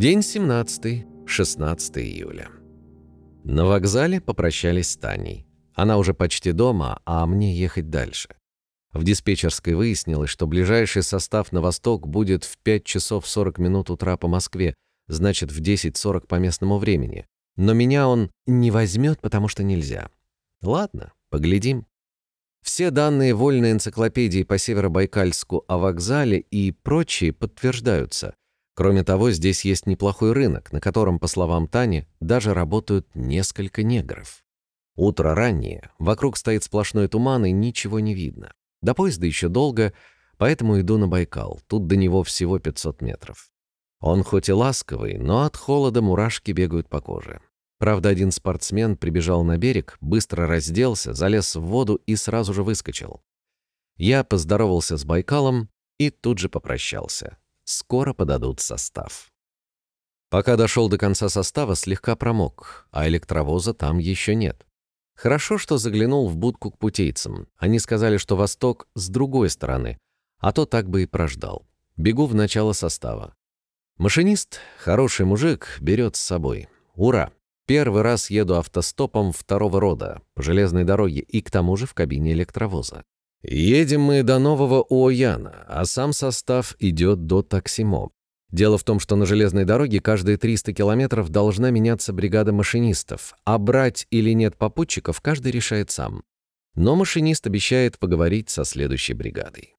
День 17, 16 июля. На вокзале попрощались с Таней. Она уже почти дома, а мне ехать дальше. В диспетчерской выяснилось, что ближайший состав на восток будет в 5 часов 40 минут утра по Москве, значит, в 10.40 по местному времени. Но меня он не возьмет, потому что нельзя. Ладно, поглядим. Все данные вольной энциклопедии по Северобайкальску о вокзале и прочие подтверждаются. Кроме того, здесь есть неплохой рынок, на котором, по словам Тани, даже работают несколько негров. Утро раннее, вокруг стоит сплошной туман и ничего не видно. До поезда еще долго, поэтому иду на Байкал, тут до него всего 500 метров. Он хоть и ласковый, но от холода мурашки бегают по коже. Правда, один спортсмен прибежал на берег, быстро разделся, залез в воду и сразу же выскочил. Я поздоровался с Байкалом и тут же попрощался. Скоро подадут состав. Пока дошел до конца состава, слегка промок, а электровоза там еще нет. Хорошо, что заглянул в будку к путейцам. Они сказали, что восток с другой стороны, а то так бы и прождал. Бегу в начало состава. Машинист, хороший мужик, берет с собой. Ура! Первый раз еду автостопом второго рода, по железной дороге и к тому же в кабине электровоза. Едем мы до нового Уояна, а сам состав идет до Таксимо. Дело в том, что на железной дороге каждые 300 километров должна меняться бригада машинистов, а брать или нет попутчиков каждый решает сам. Но машинист обещает поговорить со следующей бригадой.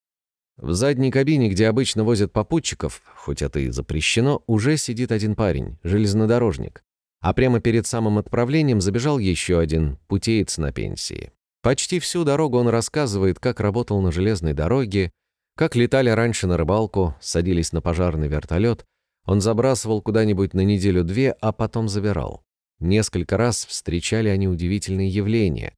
В задней кабине, где обычно возят попутчиков, хоть это и запрещено, уже сидит один парень, железнодорожник. А прямо перед самым отправлением забежал еще один, путеец на пенсии. Почти всю дорогу он рассказывает, как работал на железной дороге, как летали раньше на рыбалку, садились на пожарный вертолет. Он забрасывал куда-нибудь на неделю-две, а потом забирал. Несколько раз встречали они удивительные явления.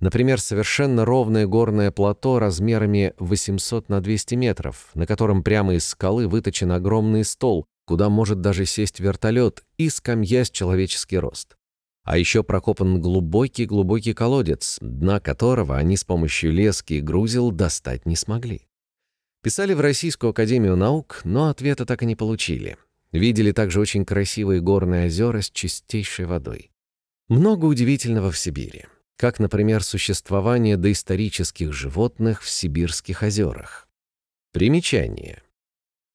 Например, совершенно ровное горное плато размерами 800 на 200 метров, на котором прямо из скалы выточен огромный стол, куда может даже сесть вертолет, и скамья с человеческий рост. А еще прокопан глубокий-глубокий колодец, дна которого они с помощью лески и грузил достать не смогли. Писали в Российскую Академию Наук, но ответа так и не получили. Видели также очень красивые горные озера с чистейшей водой. Много удивительного в Сибири как, например, существование доисторических животных в сибирских озерах. Примечание.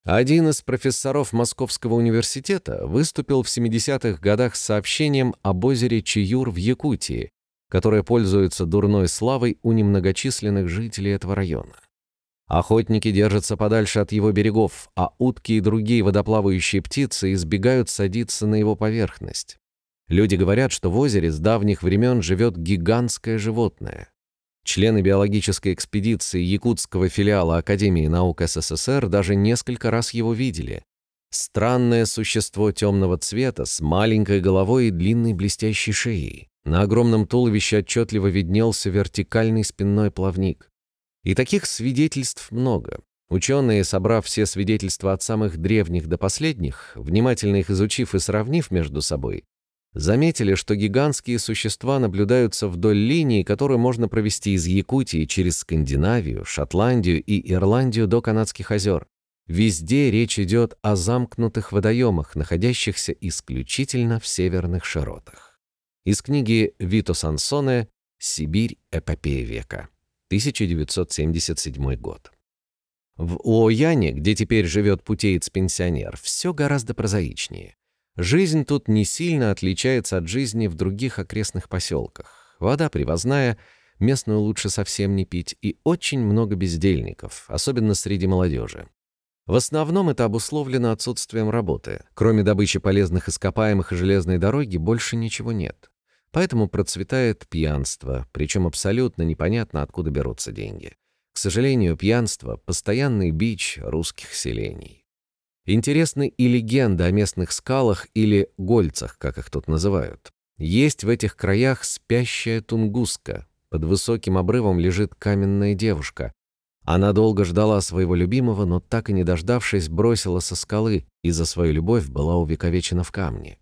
Один из профессоров Московского университета выступил в 70-х годах с сообщением об озере Чиюр в Якутии, которое пользуется дурной славой у немногочисленных жителей этого района. Охотники держатся подальше от его берегов, а утки и другие водоплавающие птицы избегают садиться на его поверхность. Люди говорят, что в озере с давних времен живет гигантское животное. Члены биологической экспедиции якутского филиала Академии наук СССР даже несколько раз его видели. Странное существо темного цвета с маленькой головой и длинной блестящей шеей. На огромном туловище отчетливо виднелся вертикальный спинной плавник. И таких свидетельств много. Ученые, собрав все свидетельства от самых древних до последних, внимательно их изучив и сравнив между собой, заметили, что гигантские существа наблюдаются вдоль линии, которую можно провести из Якутии через Скандинавию, Шотландию и Ирландию до Канадских озер. Везде речь идет о замкнутых водоемах, находящихся исключительно в северных широтах. Из книги Вито Сансоне «Сибирь. Эпопея века», 1977 год. В Уояне, где теперь живет путеец-пенсионер, все гораздо прозаичнее. Жизнь тут не сильно отличается от жизни в других окрестных поселках. Вода привозная, местную лучше совсем не пить, и очень много бездельников, особенно среди молодежи. В основном это обусловлено отсутствием работы. Кроме добычи полезных ископаемых и железной дороги больше ничего нет. Поэтому процветает пьянство, причем абсолютно непонятно, откуда берутся деньги. К сожалению, пьянство — постоянный бич русских селений. Интересны и легенды о местных скалах или гольцах, как их тут называют. Есть в этих краях спящая тунгуска. Под высоким обрывом лежит каменная девушка. Она долго ждала своего любимого, но так и не дождавшись, бросила со скалы и за свою любовь была увековечена в камне.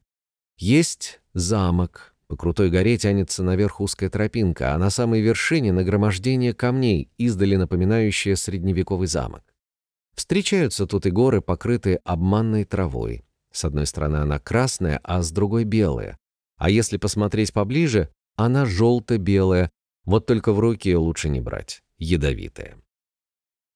Есть замок. По крутой горе тянется наверх узкая тропинка, а на самой вершине нагромождение камней, издали напоминающее средневековый замок. Встречаются тут и горы, покрытые обманной травой. С одной стороны она красная, а с другой белая. А если посмотреть поближе, она желто-белая, вот только в руки ее лучше не брать, ядовитая.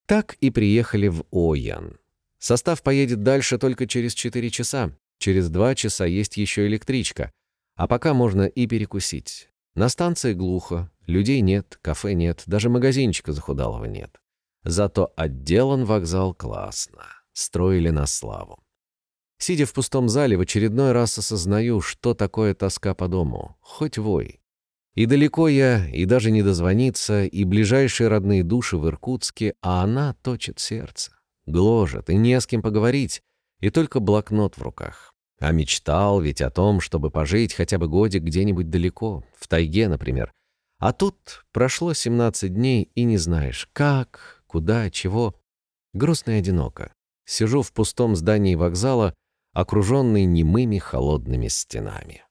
Так и приехали в Оян. Состав поедет дальше только через 4 часа. Через 2 часа есть еще электричка. А пока можно и перекусить. На станции глухо, людей нет, кафе нет, даже магазинчика захудалого нет. Зато отделан вокзал классно. Строили на славу. Сидя в пустом зале, в очередной раз осознаю, что такое тоска по дому. Хоть вой. И далеко я, и даже не дозвониться, и ближайшие родные души в Иркутске, а она точит сердце. Гложет, и не с кем поговорить, и только блокнот в руках. А мечтал ведь о том, чтобы пожить хотя бы годик где-нибудь далеко, в тайге, например. А тут прошло 17 дней, и не знаешь, как, куда, чего. Грустно и одиноко. Сижу в пустом здании вокзала, окруженный немыми холодными стенами.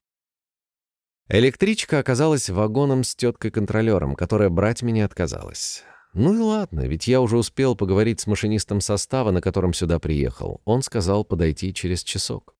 Электричка оказалась вагоном с теткой-контролером, которая брать меня отказалась. Ну и ладно, ведь я уже успел поговорить с машинистом состава, на котором сюда приехал. Он сказал подойти через часок.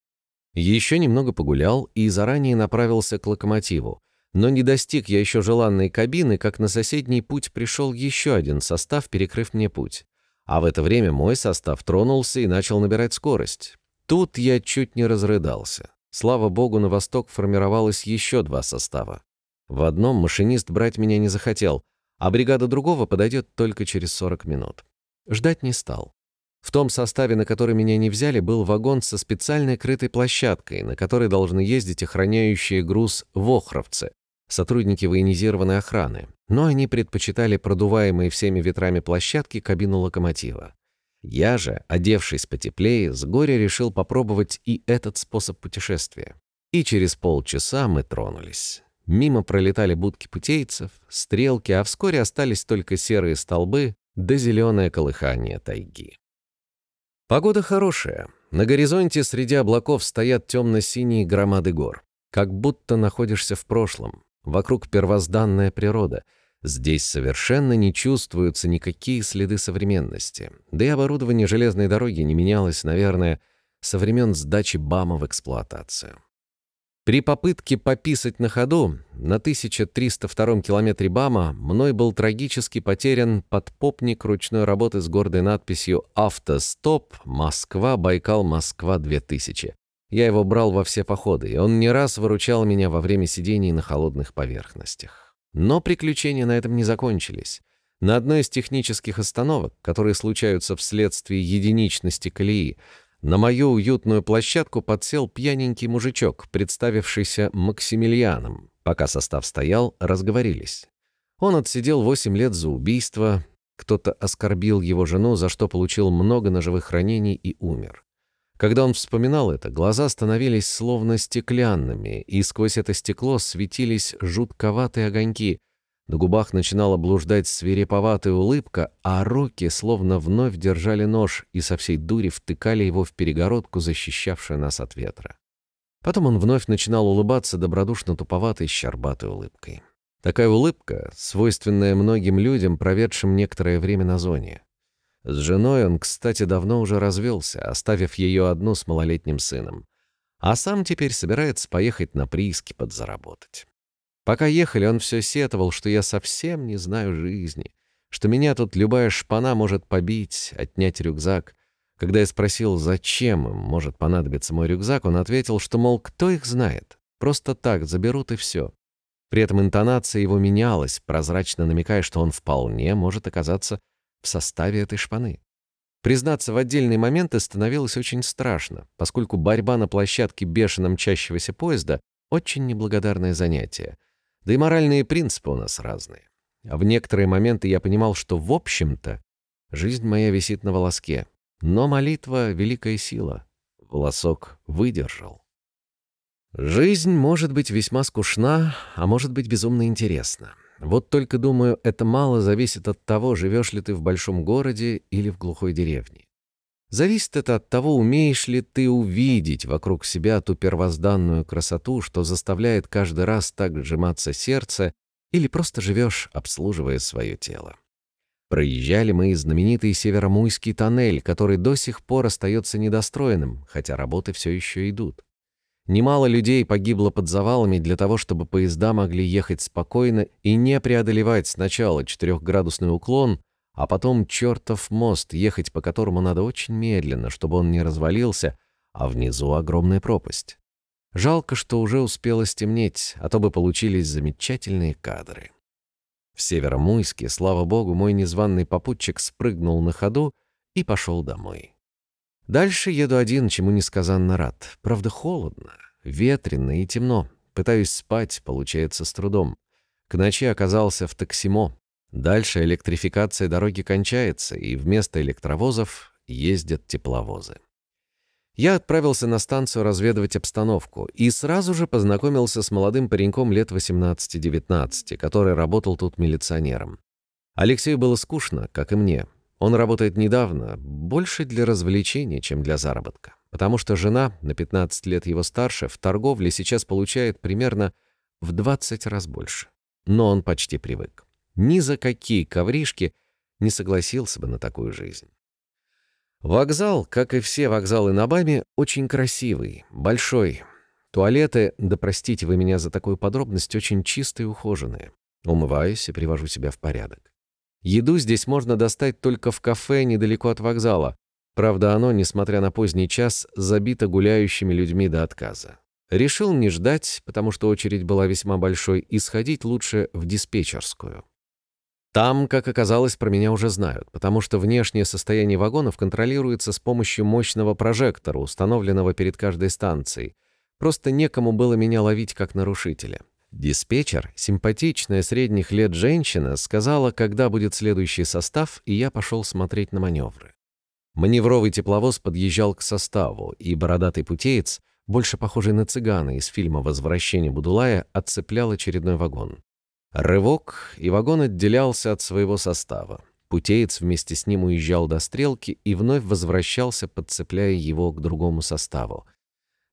Еще немного погулял и заранее направился к локомотиву. Но не достиг я еще желанной кабины, как на соседний путь пришел еще один состав, перекрыв мне путь. А в это время мой состав тронулся и начал набирать скорость. Тут я чуть не разрыдался. Слава богу, на восток формировалось еще два состава. В одном машинист брать меня не захотел, а бригада другого подойдет только через 40 минут. Ждать не стал. В том составе, на который меня не взяли, был вагон со специальной крытой площадкой, на которой должны ездить охраняющие груз вохровцы, сотрудники военизированной охраны, но они предпочитали продуваемые всеми ветрами площадки кабину локомотива. Я же, одевшись потеплее, с горя решил попробовать и этот способ путешествия. И через полчаса мы тронулись. Мимо пролетали будки путейцев, стрелки, а вскоре остались только серые столбы да зеленое колыхание тайги. Погода хорошая. На горизонте среди облаков стоят темно-синие громады гор. Как будто находишься в прошлом. Вокруг первозданная природа. Здесь совершенно не чувствуются никакие следы современности. Да и оборудование железной дороги не менялось, наверное, со времен сдачи БАМа в эксплуатацию. При попытке пописать на ходу на 1302 километре БАМа мной был трагически потерян подпопник ручной работы с гордой надписью «Автостоп Москва-Байкал-Москва-2000». Я его брал во все походы, и он не раз выручал меня во время сидений на холодных поверхностях. Но приключения на этом не закончились. На одной из технических остановок, которые случаются вследствие единичности колеи, на мою уютную площадку подсел пьяненький мужичок, представившийся Максимилианом. Пока состав стоял, разговорились. Он отсидел 8 лет за убийство, кто-то оскорбил его жену, за что получил много ножевых ранений и умер. Когда он вспоминал это, глаза становились словно стеклянными, и сквозь это стекло светились жутковатые огоньки. На губах начинала блуждать свиреповатая улыбка, а руки словно вновь держали нож и со всей дури втыкали его в перегородку, защищавшую нас от ветра. Потом он вновь начинал улыбаться добродушно-туповатой, щербатой улыбкой. Такая улыбка, свойственная многим людям, проведшим некоторое время на зоне. С женой он, кстати, давно уже развелся, оставив ее одну с малолетним сыном. А сам теперь собирается поехать на прииски подзаработать. Пока ехали, он все сетовал, что я совсем не знаю жизни, что меня тут любая шпана может побить, отнять рюкзак. Когда я спросил, зачем им может понадобиться мой рюкзак, он ответил, что, мол, кто их знает, просто так заберут и все. При этом интонация его менялась, прозрачно намекая, что он вполне может оказаться в составе этой шпаны. Признаться, в отдельные моменты становилось очень страшно, поскольку борьба на площадке бешено мчащегося поезда — очень неблагодарное занятие. Да и моральные принципы у нас разные. А в некоторые моменты я понимал, что, в общем-то, жизнь моя висит на волоске. Но молитва — великая сила. Волосок выдержал. Жизнь может быть весьма скучна, а может быть безумно интересна. Вот только, думаю, это мало зависит от того, живешь ли ты в большом городе или в глухой деревне. Зависит это от того, умеешь ли ты увидеть вокруг себя ту первозданную красоту, что заставляет каждый раз так сжиматься сердце, или просто живешь, обслуживая свое тело. Проезжали мы знаменитый Северомуйский тоннель, который до сих пор остается недостроенным, хотя работы все еще идут. Немало людей погибло под завалами для того, чтобы поезда могли ехать спокойно и не преодолевать сначала четырехградусный уклон, а потом чертов мост, ехать по которому надо очень медленно, чтобы он не развалился, а внизу огромная пропасть. Жалко, что уже успело стемнеть, а то бы получились замечательные кадры. В Северомуйске, слава богу, мой незваный попутчик спрыгнул на ходу и пошел домой. Дальше еду один, чему несказанно рад. Правда, холодно, ветрено и темно. Пытаюсь спать, получается с трудом. К ночи оказался в Таксимо. Дальше электрификация дороги кончается, и вместо электровозов ездят тепловозы. Я отправился на станцию разведывать обстановку и сразу же познакомился с молодым пареньком лет 18-19, который работал тут милиционером. Алексею было скучно, как и мне. Он работает недавно, больше для развлечения, чем для заработка. Потому что жена, на 15 лет его старше, в торговле сейчас получает примерно в 20 раз больше. Но он почти привык. Ни за какие ковришки не согласился бы на такую жизнь. Вокзал, как и все вокзалы на Баме, очень красивый, большой. Туалеты, да простите вы меня за такую подробность, очень чистые и ухоженные. Умываюсь и привожу себя в порядок. Еду здесь можно достать только в кафе недалеко от вокзала. Правда, оно, несмотря на поздний час, забито гуляющими людьми до отказа. Решил не ждать, потому что очередь была весьма большой, и сходить лучше в диспетчерскую. Там, как оказалось, про меня уже знают, потому что внешнее состояние вагонов контролируется с помощью мощного прожектора, установленного перед каждой станцией. Просто некому было меня ловить как нарушителя. Диспетчер, симпатичная средних лет женщина, сказала, когда будет следующий состав, и я пошел смотреть на маневры. Маневровый тепловоз подъезжал к составу, и бородатый путеец, больше похожий на цыгана из фильма «Возвращение Будулая», отцеплял очередной вагон. Рывок, и вагон отделялся от своего состава. Путеец вместе с ним уезжал до стрелки и вновь возвращался, подцепляя его к другому составу.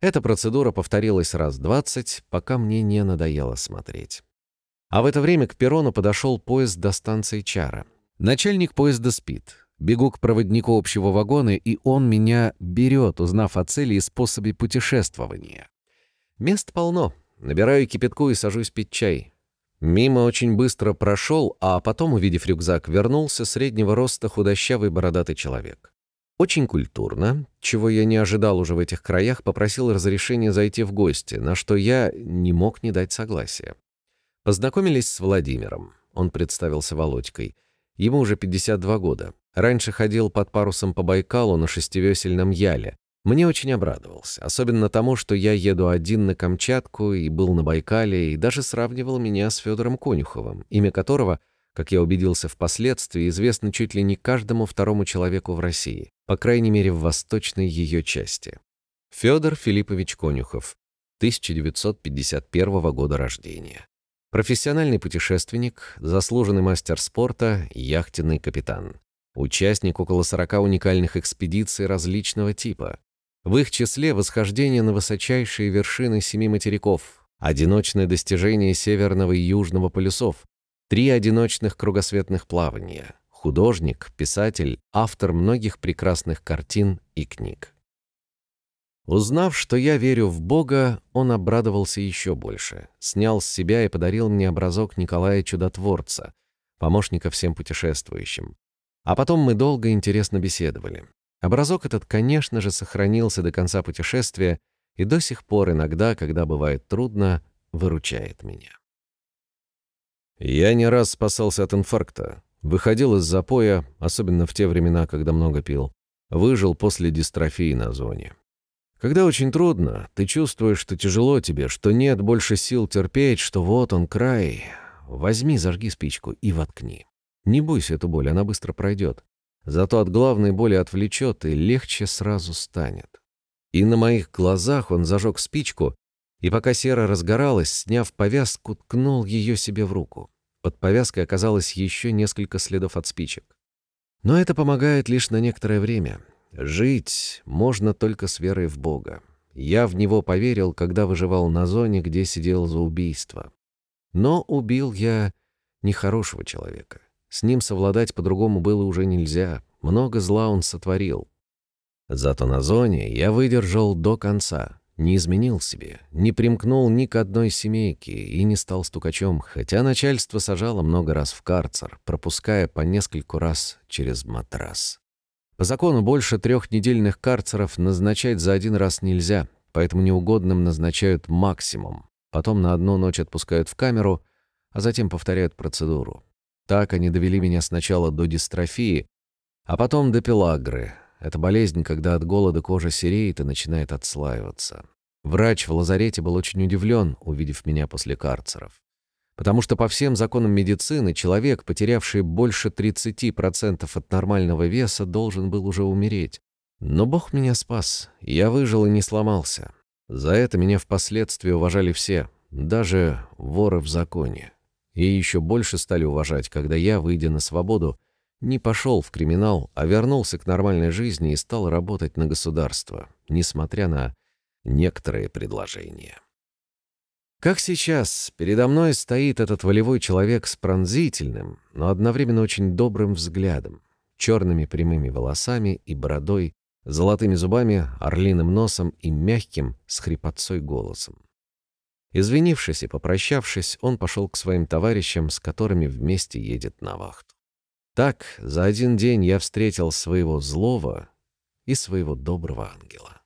Эта процедура повторилась раз двадцать, пока мне не надоело смотреть. А в это время к перрону подошел поезд до станции Чара. Начальник поезда спит. Бегу к проводнику общего вагона, и он меня берет, узнав о цели и способе путешествования. Мест полно. Набираю кипятку и сажусь пить чай. Мимо очень быстро прошел, а потом, увидев рюкзак, вернулся среднего роста худощавый бородатый человек. Очень культурно, чего я не ожидал уже в этих краях, попросил разрешения зайти в гости, на что я не мог не дать согласия. Познакомились с Владимиром. Он представился Володькой. Ему уже 52 года. Раньше ходил под парусом по Байкалу на шестивесельном яле. Мне очень обрадовался, особенно тому, что я еду один на Камчатку и был на Байкале, и даже сравнивал меня с Федором Конюховым, имя которого, как я убедился впоследствии, известно чуть ли не каждому второму человеку в России, по крайней мере в восточной ее части. Федор Филиппович Конюхов, 1951 года рождения. Профессиональный путешественник, заслуженный мастер спорта, яхтенный капитан. Участник около 40 уникальных экспедиций различного типа. В их числе восхождение на высочайшие вершины семи материков, одиночное достижение северного и южного полюсов, три одиночных кругосветных плавания, художник, писатель, автор многих прекрасных картин и книг. Узнав, что я верю в Бога, он обрадовался еще больше, снял с себя и подарил мне образок Николая Чудотворца, помощника всем путешествующим. А потом мы долго и интересно беседовали. Образок этот, конечно же, сохранился до конца путешествия и до сих пор иногда, когда бывает трудно, выручает меня. Я не раз спасался от инфаркта. Выходил из запоя, особенно в те времена, когда много пил. Выжил после дистрофии на зоне. Когда очень трудно, ты чувствуешь, что тяжело тебе, что нет больше сил терпеть, что вот он край. Возьми, зажги спичку и воткни. Не бойся эту боль, она быстро пройдет. Зато от главной боли отвлечет и легче сразу станет. И на моих глазах он зажег спичку, и пока сера разгоралась, сняв повязку, ткнул ее себе в руку. Под повязкой оказалось еще несколько следов от спичек. Но это помогает лишь на некоторое время. Жить можно только с верой в Бога. Я в него поверил, когда выживал на зоне, где сидел за убийство. Но убил я нехорошего человека. С ним совладать по-другому было уже нельзя. Много зла он сотворил. Зато на зоне я выдержал до конца. Не изменил себе, не примкнул ни к одной семейке и не стал стукачом, хотя начальство сажало много раз в карцер, пропуская по нескольку раз через матрас. По закону больше трехнедельных карцеров назначать за один раз нельзя, поэтому неугодным назначают максимум. Потом на одну ночь отпускают в камеру, а затем повторяют процедуру. Так они довели меня сначала до дистрофии, а потом до пелагры. Это болезнь, когда от голода кожа сереет и начинает отслаиваться. Врач в лазарете был очень удивлен, увидев меня после карцеров. Потому что по всем законам медицины человек, потерявший больше 30% от нормального веса, должен был уже умереть. Но Бог меня спас, я выжил и не сломался. За это меня впоследствии уважали все, даже воры в законе. И еще больше стали уважать, когда я, выйдя на свободу, не пошел в криминал, а вернулся к нормальной жизни и стал работать на государство, несмотря на некоторые предложения. Как сейчас, передо мной стоит этот волевой человек с пронзительным, но одновременно очень добрым взглядом, черными прямыми волосами и бородой, золотыми зубами, орлиным носом и мягким, с хрипотцой голосом. Извинившись и попрощавшись, он пошел к своим товарищам, с которыми вместе едет на вахту. Так, за один день я встретил своего злого и своего доброго ангела.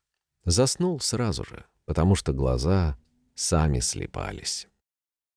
Заснул сразу же, потому что глаза сами слепались.